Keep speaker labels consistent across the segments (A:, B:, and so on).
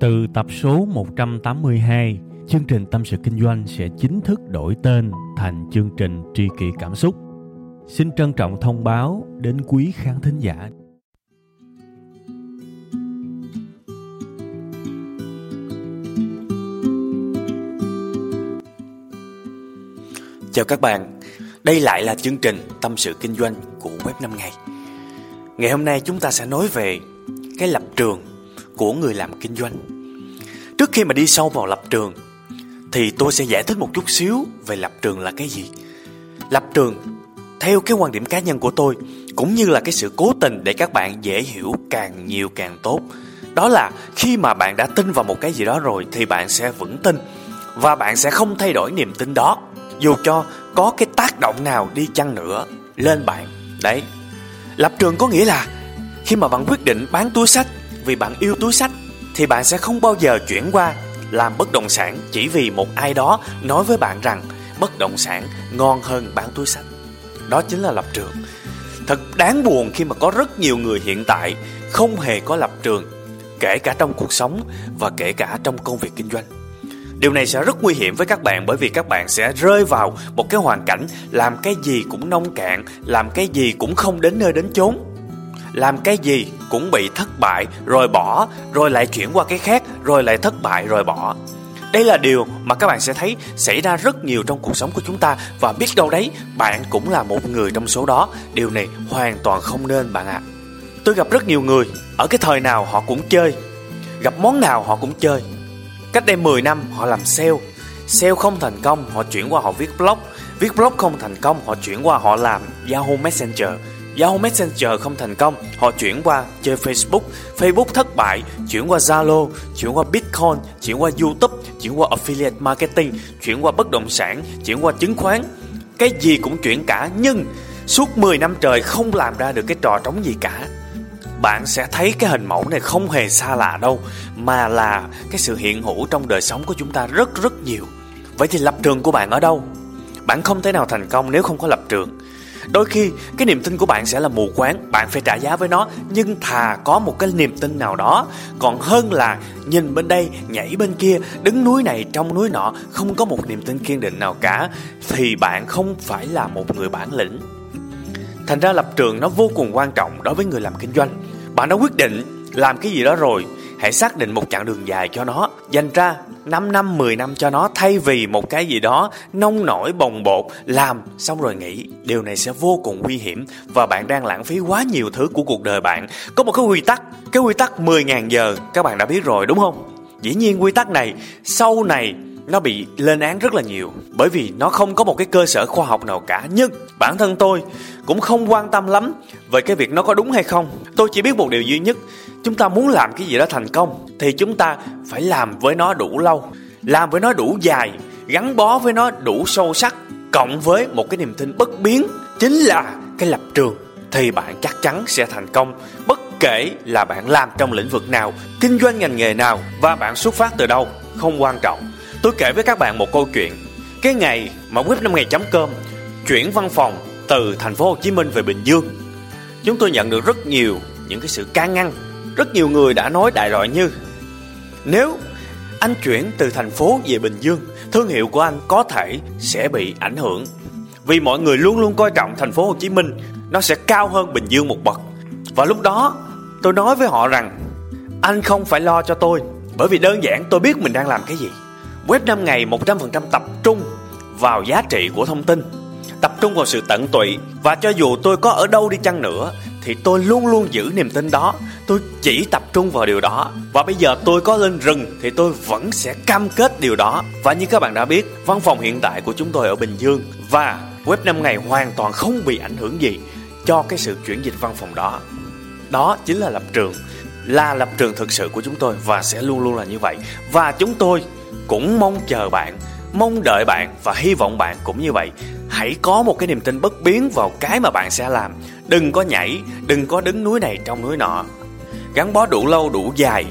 A: Từ tập số 182, chương trình Tâm sự Kinh doanh sẽ chính thức đổi tên thành chương trình Tri kỷ Cảm xúc. Xin trân trọng thông báo đến quý khán thính giả.
B: Chào các bạn, đây lại là chương trình Tâm sự Kinh doanh của Web 5 ngày. Ngày hôm nay chúng ta sẽ nói về cái lập trường của người làm kinh doanh. Trước khi mà đi sâu vào lập trường, thì tôi sẽ giải thích một chút xíu về lập trường là cái gì. Lập trường, theo cái quan điểm cá nhân của tôi, cũng như là cái sự cố tình để các bạn dễ hiểu càng nhiều càng tốt. Đó là khi mà bạn đã tin vào một cái gì đó rồi thì bạn sẽ vững tin và bạn sẽ không thay đổi niềm tin đó, dù cho có cái tác động nào đi chăng nữa lên bạn. Đấy. Lập trường có nghĩa là khi mà bạn quyết định bán túi sách vì bạn yêu túi sách thì bạn sẽ không bao giờ chuyển qua làm bất động sản chỉ vì một ai đó nói với bạn rằng bất động sản ngon hơn bán túi sách. Đó chính là lập trường. Thật đáng buồn khi mà có rất nhiều người hiện tại không hề có lập trường, kể cả trong cuộc sống và kể cả trong công việc kinh doanh. Điều này sẽ rất nguy hiểm với các bạn bởi vì các bạn sẽ rơi vào một cái hoàn cảnh làm cái gì cũng nông cạn, làm cái gì cũng không đến nơi đến chốn làm cái gì cũng bị thất bại, rồi bỏ, rồi lại chuyển qua cái khác, rồi lại thất bại, rồi bỏ. Đây là điều mà các bạn sẽ thấy xảy ra rất nhiều trong cuộc sống của chúng ta. Và biết đâu đấy, bạn cũng là một người trong số đó. Điều này hoàn toàn không nên, bạn ạ. À. tôi gặp rất nhiều người, ở cái thời nào họ cũng chơi, gặp món nào họ cũng chơi. Cách đây 10 năm, họ làm sale. Sale không thành công, họ chuyển qua họ viết blog. Viết blog không thành công, họ chuyển qua họ làm yahoo messenger. Yahoo Messenger không thành công, họ chuyển qua chơi Facebook, Facebook thất bại, chuyển qua Zalo, chuyển qua Bitcoin, chuyển qua YouTube, chuyển qua Affiliate Marketing, chuyển qua bất động sản, chuyển qua chứng khoán. Cái gì cũng chuyển cả nhưng suốt 10 năm trời không làm ra được cái trò trống gì cả. Bạn sẽ thấy cái hình mẫu này không hề xa lạ đâu, mà là cái sự hiện hữu trong đời sống của chúng ta rất rất nhiều. Vậy thì lập trường của bạn ở đâu? Bạn không thể nào thành công nếu không có lập trường Đôi khi, cái niềm tin của bạn sẽ là mù quáng, Bạn phải trả giá với nó, Nhưng thà có một cái niềm tin nào đó. Còn hơn là nhìn bên đây, nhảy bên kia, Đứng núi này, trong núi nọ, Không có một niềm tin kiên định nào cả, Thì bạn không phải là một người bản lĩnh. Thành ra lập trường nó vô cùng quan trọng đối với người làm kinh doanh. Bạn đã quyết định làm cái gì đó rồi Hãy xác định một chặng đường dài cho nó. Dành ra 5 năm 10 năm cho nó. Thay vì một cái gì đó nông nổi, bồng bột, Làm xong rồi nghỉ. Điều này sẽ vô cùng nguy hiểm Và bạn đang lãng phí quá nhiều thứ của cuộc đời bạn. Có một cái quy tắc, Cái quy tắc 10.000 giờ. Các bạn đã biết rồi, đúng không? Dĩ nhiên quy tắc này, Sau này nó bị lên án rất là nhiều, bởi vì nó không có một cái cơ sở khoa học nào cả. Nhưng bản thân tôi cũng không quan tâm lắm về cái việc nó có đúng hay không. Tôi chỉ biết một điều duy nhất, chúng ta muốn làm cái gì đó thành công thì chúng ta phải làm với nó đủ lâu, làm với nó đủ dài, gắn bó với nó đủ sâu sắc, cộng với một cái niềm tin bất biến. Chính là cái lập trường thì bạn chắc chắn sẽ thành công, bất kể là bạn làm trong lĩnh vực nào, kinh doanh ngành nghề nào và bạn xuất phát từ đâu, không quan trọng tôi kể với các bạn một câu chuyện. Cái ngày mà web 5 ngày chấm cơm chuyển văn phòng từ thành phố Hồ Chí Minh về Bình Dương, chúng tôi nhận được rất nhiều những cái sự can ngăn. Rất nhiều người đã nói đại loại như, Nếu anh chuyển từ thành phố về Bình Dương, Thương hiệu của anh có thể sẽ bị ảnh hưởng. Vì mọi người luôn luôn coi trọng thành phố Hồ Chí Minh, Nó sẽ cao hơn Bình Dương một bậc. Và lúc đó, tôi nói với họ rằng, Anh không phải lo cho tôi, Bởi vì đơn giản tôi biết mình đang làm cái gì. Web 5 ngày 100% tập trung vào giá trị của thông tin, Tập trung vào sự tận tụy. Và cho dù tôi có ở đâu đi chăng nữa, thì tôi luôn luôn giữ niềm tin đó. Tôi chỉ tập trung vào điều đó. Và bây giờ tôi có lên rừng, thì tôi vẫn sẽ cam kết điều đó. Và như các bạn đã biết, văn phòng hiện tại của chúng tôi ở bình dương. Và web 5 ngày hoàn toàn không bị ảnh hưởng gì cho cái sự chuyển dịch văn phòng đó. Đó chính là lập trường, là lập trường thực sự của chúng tôi và sẽ luôn luôn là như vậy. Và chúng tôi cũng mong chờ bạn, mong đợi bạn và hy vọng bạn cũng như vậy. Hãy có một cái niềm tin bất biến vào cái mà bạn sẽ làm. Đừng có nhảy, đừng có đứng núi này trong núi nọ. Gắn bó đủ lâu, đủ dài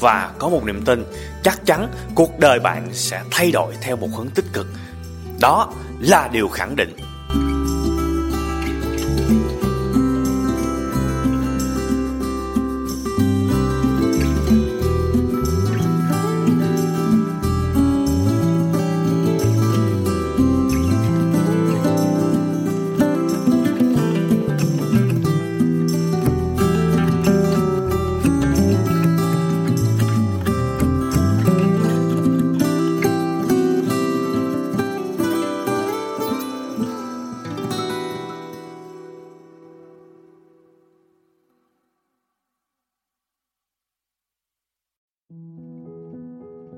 B: và có một niềm tin chắc chắn cuộc đời bạn sẽ thay đổi theo một hướng tích cực. Đó là điều khẳng định.